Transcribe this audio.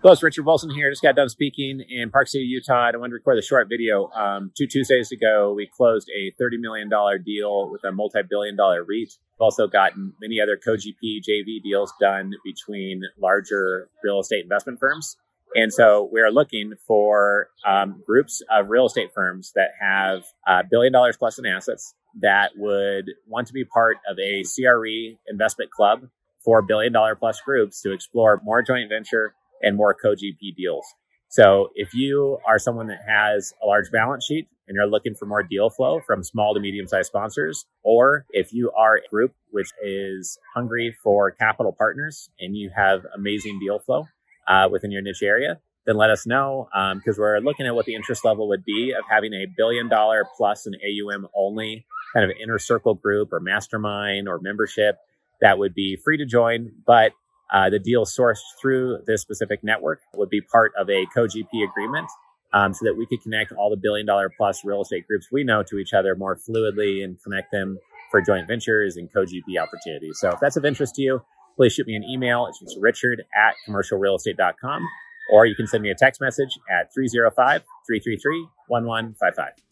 Hello, it's Richard Wilson here. Just got done speaking in Park City, Utah. I wanted to record a short video. Um, two Tuesdays ago, we closed a $30 million deal with a multi-billion dollar REIT. We've also gotten many other co-GP JV deals done between larger real estate investment firms. And so we're looking for um, groups of real estate firms that have a uh, billion dollars plus in assets that would want to be part of a CRE investment club for billion dollar plus groups to explore more joint venture and more co-GP deals. So if you are someone that has a large balance sheet and you're looking for more deal flow from small to medium sized sponsors, or if you are a group which is hungry for capital partners and you have amazing deal flow uh, within your niche area, then let us know because um, we're looking at what the interest level would be of having a billion dollar plus an AUM only kind of inner circle group or mastermind or membership that would be free to join, but uh, the deal sourced through this specific network would be part of a co-GP agreement um, so that we could connect all the billion dollar plus real estate groups we know to each other more fluidly and connect them for joint ventures and co-GP opportunities. So if that's of interest to you, please shoot me an email. It's just richard at commercialrealestate.com or you can send me a text message at 305 333 1155.